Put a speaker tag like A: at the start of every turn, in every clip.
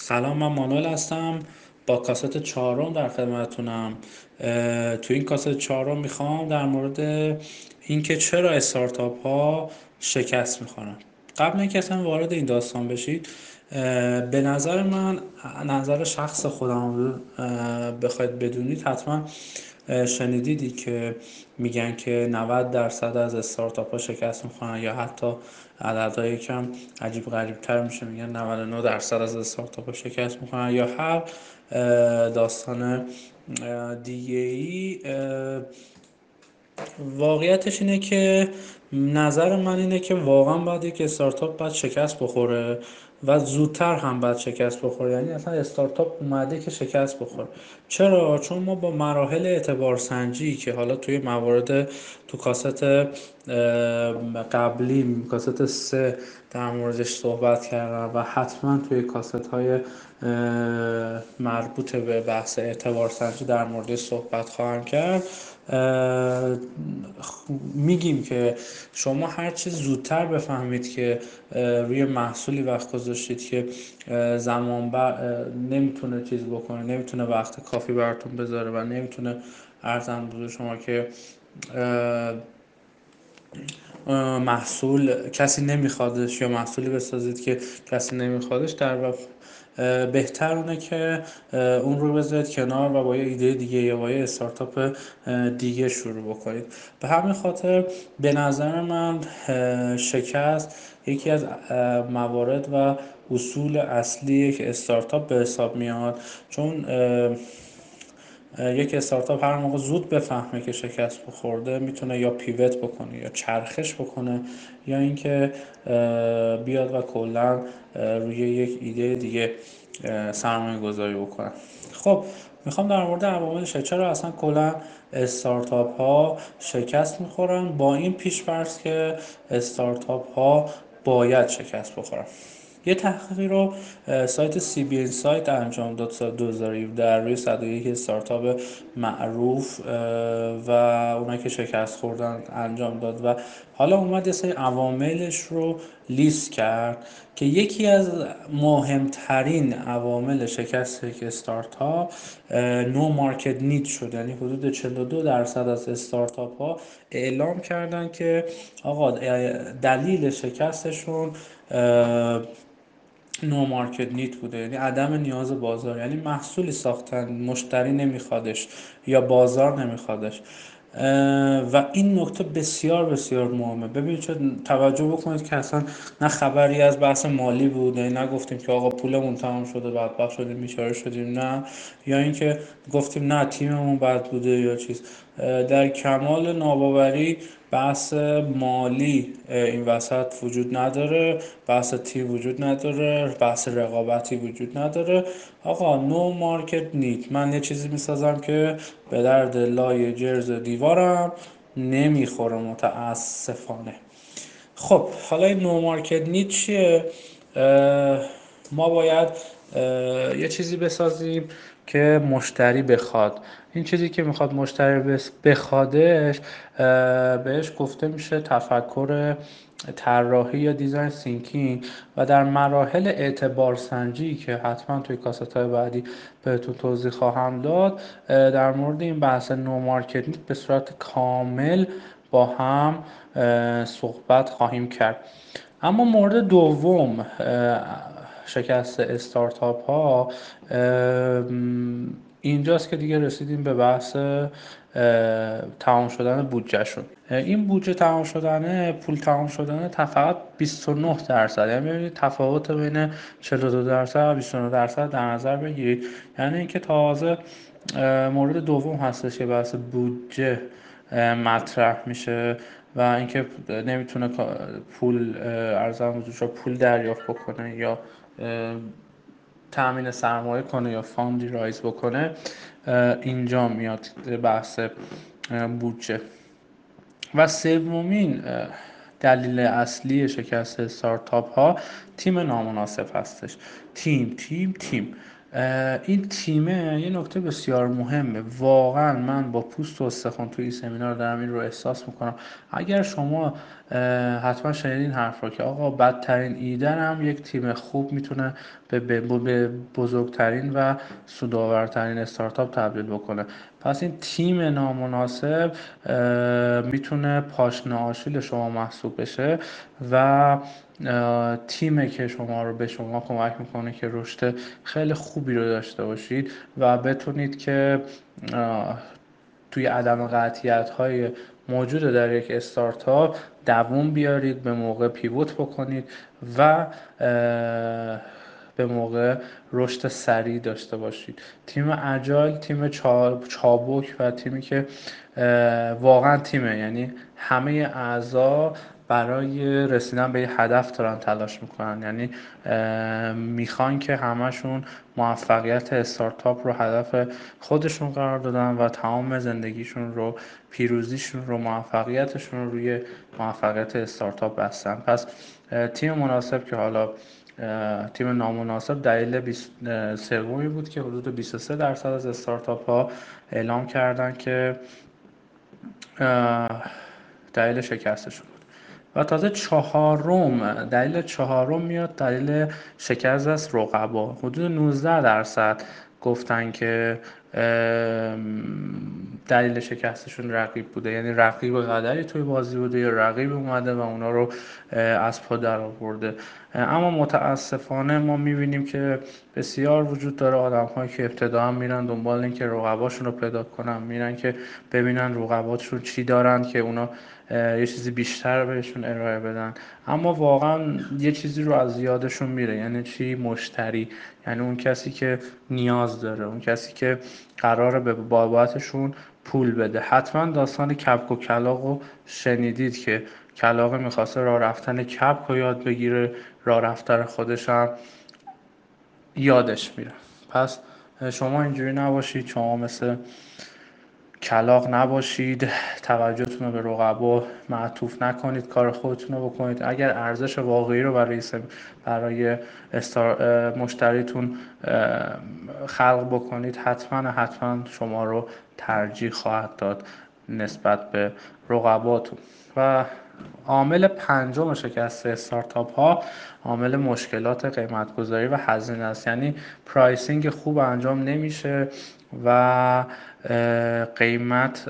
A: سلام من مانوئل هستم. با کاست چهارم در خدمتتونم. تو این کاست چهارم می‌خوام در مورد اینکه چرا استارتاپ ها شکست می‌خورن. قبل اینکه اصلا وارد این داستان بشید به نظر من نظر شخص خودم بخواید بدونید حتما شنیدیدی که میگن که 90 درصد از استارتاپ ها شکست می‌خورن یا حتی عددهای کم عجیب غریب تر میشه میگن 99 درصد از استارتاپ ها شکست می‌خورن یا هر داستان دیگه ای واقعیتش اینه که نظر من اینه که واقعا باید یک استارتاپ باید شکست بخوره. و زودتر هم باید شکست بخوره یعنی اصلا استارتاپ اومده که شکست بخوره. چرا؟ چون ما با مراحل اعتبار سنجی که حالا توی موارد تو کاست قبلی کاست سه در موردش صحبت کردم و حتما توی کاست های مربوط به بحث اعتبار سنجی در مورد صحبت خواهم کرد. میگیم که شما هر چیز زودتر بفهمید که روی محصولی وقت گذاشتید که زمان بر نمی‌تونه چیز بکنه نمی‌تونه وقت کافی براتون بذاره و نمی‌تونه ارزم بزرگ شما که محصول کسی نمیخوادش یا محصولی بسازید که کسی نمیخوادش در بهتر اونه که اون رو بذارید کنار و با یه ایده دیگه یا با یه استارتاپ دیگه شروع بکنید. به همین خاطر به نظر من شکست یکی از موارد و اصول اصلی که استارتاپ به حساب میاد. چون یک استارتاپ هر موقع زود بفهمه که شکست بخورده می‌تونه یا پیوت بکنه یا چرخش بکنه یا اینکه بیاد و کلا روی یک ایده دیگه سرمایه گذاری بکنه. خب می‌خوام در مورد عواملش چرا اصلا کلا استارتاپ ها شکست می‌خورن؟ با این پیش که استارتاپ ها باید شکست بخورن. یه تحقیقی رو سایت سی بی سایت انجام داد سال 2017 در روی 101 استارتاپ معروف و اونا که شکست خوردن انجام داد و حالا اومد یه سری عواملش رو لیست کرد که یکی از مهمترین عوامل شکست یک استارتاپ نو مارکت نید شد. یعنی حدود 42 درصد از استارتاپ ها اعلام کردن که آقا دلیل شکستشون نو مارکت نیت بوده. یعنی عدم نیاز بازار. یعنی محصولی ساختن مشتری نمیخوادش یا بازار نمیخوادش. و این نکته بسیار بسیار مهمه. ببینید چه توجه بکنید که اصلا نه خبری از بحث مالی بوده نه گفتیم که آقا پولمون تمام شده بدبخت شدیم بیچاره شدیم نه. یا اینکه گفتیم نه تیممون بد بوده یا چیز. در کمال ناباوری بحث مالی این وسط وجود نداره بحث تیم وجود نداره بحث رقابتی وجود نداره. آقا نو مارکت نیت من یه چیزی می‌سازم که به درد لای جرز دیوارم نمی‌خوره متاسفانه. خب حالا این نو مارکت نیت چیه؟ ما باید یه چیزی بسازیم. که مشتری بخواد. این چیزی که می‌خواد مشتری بخوادش بهش گفته میشه تفکر طراحی یا design thinking و در مراحل اعتبار سنجی که حتما توی کاست های بعدی بهتون توضیح خواهم داد در مورد این بحث no market need به صورت کامل با هم صحبت خواهیم کرد. اما مورد دوم شکست استارتاپ ها اینجاست که دیگه رسیدیم به بحث تمام شدن بودجهشون. این بودجه تمام شدنه پول تمام شدنه فقط 29 درصد. یعنی ببینید تفاوت بین 42 درصد و 29 درصد در نظر بگیرید. یعنی اینکه تازه مورد دوم هستش که بحث بودجه مطرح میشه. و اینکه نمی‌تونه پول ارزان پول دریافت بکنه یا تامین سرمایه کنه یا فاندی رایز بکنه اینجا میاد بحث بودجه. و سومین دلیل اصلی شکست استارتاپ ها تیم نامناسب هستش. تیم تیم تیم. این تیمه یه نکته بسیار مهمه. واقعا من با پوست و استخوان توی این سمینار دارم این رو احساس می‌کنم. اگر شما حتما شنیدین حرف رو که آقا بدترین ایدن هم یک تیم خوب می‌تونه به, به بزرگترین و سودآورترین استارتاپ تبدیل بکنه. پس این تیم نامناسب می‌تونه پاشنه آشیل شما محسوب بشه و تیمه که شما رو به شما کمک می‌کنه که رشد خیلی خوبی رو داشته باشید و بتونید که توی عدم قطعیت های موجود در یک استارتاپ دووم بیارید به موقع پیوت بکنید و به موقع رشد سریع داشته باشید. تیم اجایل تیم چابک و تیمی که واقعا تیمه. یعنی همه اعضا برای رسیدن به یه هدف دارن تلاش می‌کنن. یعنی می‌خوان که همشون موفقیت استارتاپ رو هدف خودشون قرار دادن و تمام زندگیشون رو پیروزیشون رو موفقیتشون رو روی موفقیت استارتاپ بستن. پس تیم مناسب که حالا تیم نامناسب دلیل سومی بود که حدود 23 درصد از استارتاپ ها اعلام کردن که دلیل شکستشون بود. و تازه چهارم دلیل چهارم میاد دلیل شکست از رقبا. حدود 19 درصد گفتن که دلیل شکستشون رقیب بوده. یعنی رقیب قدری توی بازی بوده یا رقیب اومده و اونا رو از پا در آورده. اما متاسفانه ما می‌بینیم که بسیار وجود داره. آدم هایی که ابتدا هم میرن دنبال اینکه رقباشون رو پیدا کنن میرن که ببینن رقباتشون چی دارن که اونا یه چیزی بیشتر بهشون ارائه بدن. اما واقعا یه چیزی رو از یادشون میره. یعنی چی؟ مشتری. یعنی اون کسی که نیاز داره اون کسی که قراره به بابتشون پول بده. حتما داستان کپک و کلاق رو شنیدید که کلاق می‌خواسته راه رفتن کپک رو یاد بگیره. راه رفتن خودش هم یادش میره. پس شما اینجوری نباشید. شما مثل کلاق نباشید توجهتون رو به رقبا معطوف نکنید کار خودتون رو بکنید. اگر ارزش واقعی رو برای برای مشتریتون خلق بکنید حتما حتما شما رو ترجیح خواهد داد نسبت به رقباتون. و عامل پنجم شکست استارتاپ ها عامل مشکلات قیمت گذاری و هزینه است. یعنی pricing خوب انجام نمیشه و قیمت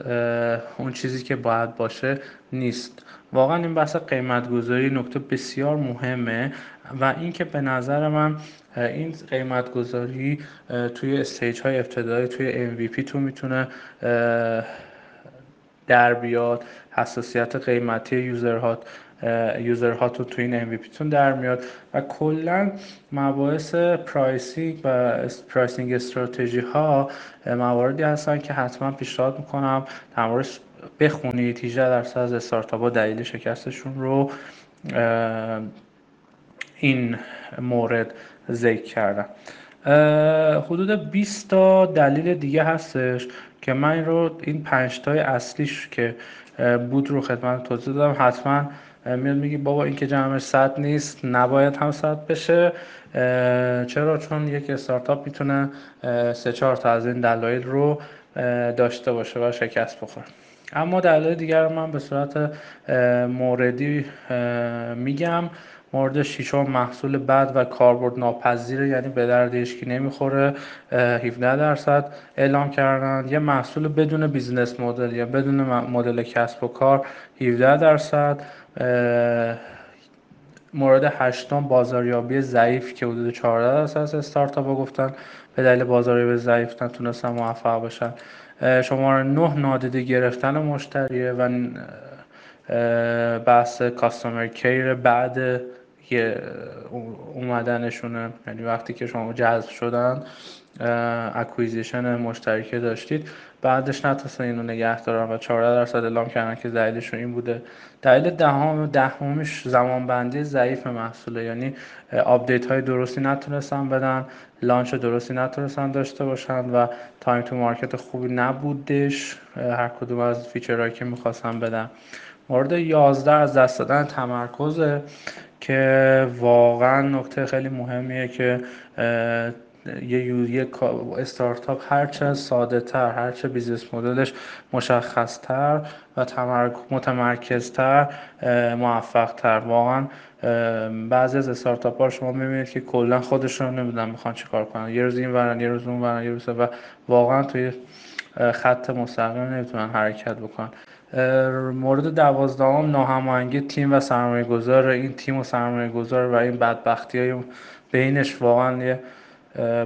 A: اون چیزی که باید باشه نیست. واقعا این بحث قیمت گذاری نکته بسیار مهمه و اینکه به نظر من این قیمت گذاری توی استیج های ابتدایی توی MVP تو می‌تونه در بیاد حساسیت قیمتی یوزرها یوزرها تو تو این MVP تون در میاد و کلا مباحث pricing و pricing strategy ها مواردی هستن که حتما پیشنهاد می‌کنم در بخونید. 18 درصد از استارتاپ ها دلیل شکستشون رو این مورد ذکر کردن حدود 20 تا دلیل دیگه هستش. که من رو این پنج تای اصلیش که بود رو خدمت توضیح دادم. حتما میاد میگی بابا این که جمعش صد نیست نباید هم صد بشه. چرا؟ چون یک استارتاپ می‌تونه سه چهار تا از این دلایل رو داشته باشه و شکست بخوره. اما دلایل دیگر من به صورت موردی میگم. مورد شیشم محصول بد و کاربرد ناپذیره یعنی به درد هیچکی نمی‌خوره 17 درصد اعلام کردن. یه محصول بدون business model یا بدون مدل کسب و کار 17 درصد. مورد هشتم بازاریابی ضعیف که حدود 14 درصد از استارتاپ گفتن. به دلیل بازاریابی ضعیف نتونستن موفق بشن. شماره نه نادیده گرفتن مشتریه و بحث کاستومر کیر بعد که اومدنشونه. یعنی وقتی که شما جذب شدن اکویزیشن مشترکه داشتید. بعدش نتونستن اینو نگه دارن و 14 درصد اعلام کردن که دلیلشون این بوده. دلیل دهم دهمش زمان بندی ضعیف محصوله. یعنی آپدیت های درستی نتونستن بدن launch درستی نتونستن داشته باشن و time to market خوبی نبودش. هر کدوم از feature هایی که می‌خواستن بدن. مورد 11 از دست دادن تمرکز که واقعا نکته خیلی مهمیه که یه یه استارتاپ هرچه ساده تر هرچه business model ش مشخص تر و متمرکزتر موفق تر واقعا بعضی از استارتاپ ها شما می‌بینید که کلا خودشون نمی‌دونن می‌خوان چیکار کنن. یه روز این ورن یه روز اون ورن یه روز و واقعا توی خط مستقیم نمی‌تونن حرکت بکنن. مورد دوازدهم ناهماهنگی تیم و سرمایه گذار این تیم و سرمایه گذار و این بدبختی های بینش واقعا یه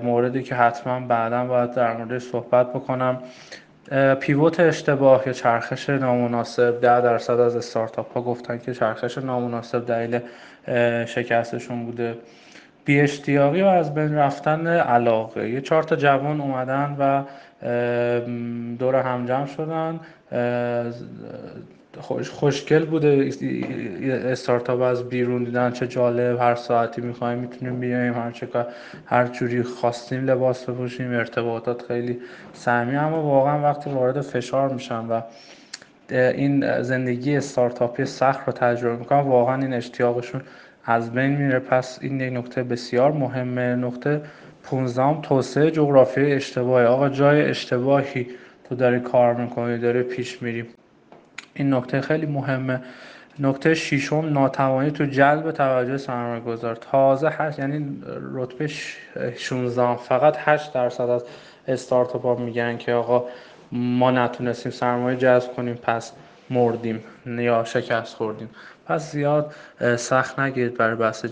A: موردی که حتما بعدا باید در موردش صحبت بکنم. پیوت اشتباه یا چرخش نامناسب. ده درصد از استارتاپ ها گفتن که چرخش نامناسب دلیل شکستشون بوده. بی اشتیاقی و از بین رفتن علاقه. یه چهار تا جوان اومدن و دور هم جمع شدن. خوش خوشگل بوده. استارتاپ از بیرون دیدن چه جالب هر ساعتی می‌خوایم می‌تونیم بیایم هر چه هر جوری خواستیم لباس بپوشیم ارتباطات خیلی سمی اما واقعا وقتی وارد فشار میشن و این زندگی استارتاپی سخت رو تجربه می‌کنن واقعا این اشتیاقشون از بین میره. پس این یک نکته بسیار مهمه. نکته 15 توسعه جغرافی اشتباهی. آقا جای اشتباهی. تو داری کار می‌کنی داری پیش میری. این نکته خیلی مهمه. نکته ششم ناتوانی تو جلب توجه سرمایه گذار تازه هشت یعنی رتبه 16 فقط 8 درصد از استارتاپ ها میگن که آقا ما نتونستیم سرمایه جذب کنیم پس مردیم یا شکست خوردیم. پس زیاد سخت نگیرید برای بحث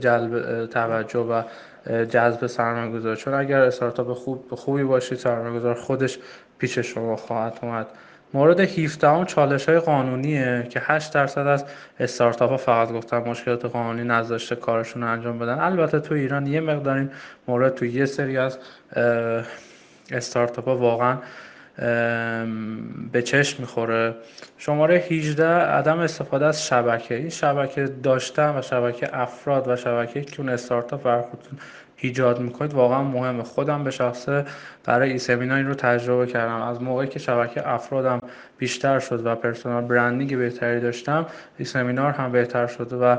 A: جلب توجه و جذب سرمایه گذار چون اگر استارتاپ خوب خوبی باشید سرمایه گذار خودش پیش شما خواهد اومد. مورد 17 چالش های قانونیه که 8 درصد از استارتاپ ها فقط گفتن مشکلات قانونی نذاشته کارشون رو انجام بدن. البته تو ایران یه مقدار این مورد تو یه سری از استارتاپ ها واقعا به چشم می‌خوره. شماره 18 عدم استفاده از شبکه. این شبکه داشتن و شبکه افراد و شبکه که استارتاپ برخودتون ایجاد می‌کنید واقعا مهمه. خودم به شخصه برای ای سمینار این رو تجربه کردم. از موقعی که شبکه افرادم بیشتر شد و پرسونال برندینگ بهتری داشتم ای سمینار هم بهتر شد و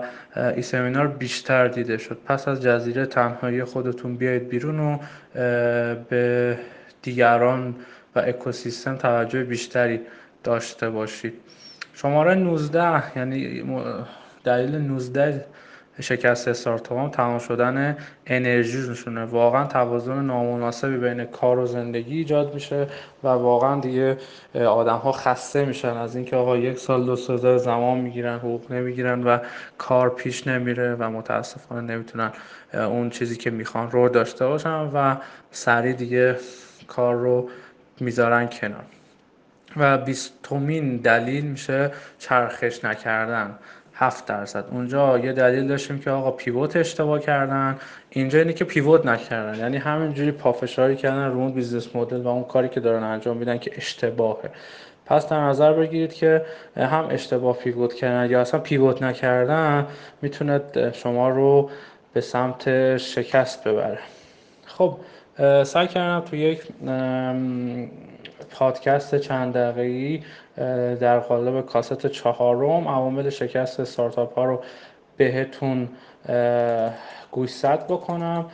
A: ای سمینار بیشتر دیده شد. پس از جزیره تنهایی خودتون بیاید بیرون و به دیگران و اکوسیستم توجه بیشتری داشته باشید. شماره 19 یعنی دلیل 19 شکست استارتاپ تمام شدن انرژی نشونه. واقعا توازن نامناسبی بین کار و زندگی ایجاد میشه و واقعا دیگه آدم ها خسته میشن از اینکه آقا یک سال دو سال زمان می‌گیرن حقوق نمی‌گیرن و کار پیش نمیره و متاسفانه نمی‌تونن اون چیزی که می‌خوان رو داشته باشن و سریع دیگه کار رو می‌ذارن کنار. و بیستمین دلیل میشه چرخش نکردن. هفت درصد. اونجا یه دلیل داشتیم که آقا pivot اشتباه کردن. اینجا اینه که pivot نکردن. یعنی همینجوری پافشاری کردن رو اون business model و اون کاری که دارن انجام میدن که اشتباهه. پس در نظر بگیرید که هم اشتباه pivot کردن یا اصلا pivot نکردن می‌تونه شما رو به سمت شکست ببره. خب سعی کردم تو یک پادکست چند دقیقی در قالب کاست چهارم عوامل شکست استارتاپ ها رو بهتون گوشزد بکنم.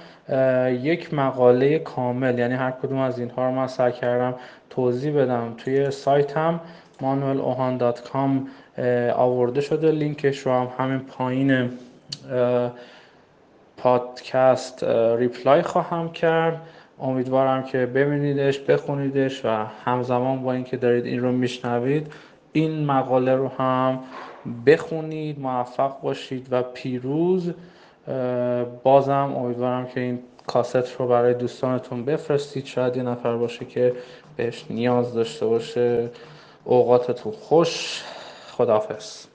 A: یک مقاله کامل یعنی هر کدوم از اینها رو من سعی کردم توضیح بدم. توی سایتم manuelohan.com آورده شده. لینکش رو هم همین پایین پادکست ریپلای خواهم کرد. امیدوارم که ببینیدش بخونیدش و همزمان با اینکه دارید این رو میشنوید این مقاله رو هم بخونید موفق باشید و پیروز. بازم امیدوارم که این کاست رو برای دوستانتون بفرستید. شاید یه نفر باشه که بهش نیاز داشته باشه. اوقاتتون خوش. خداحافظ.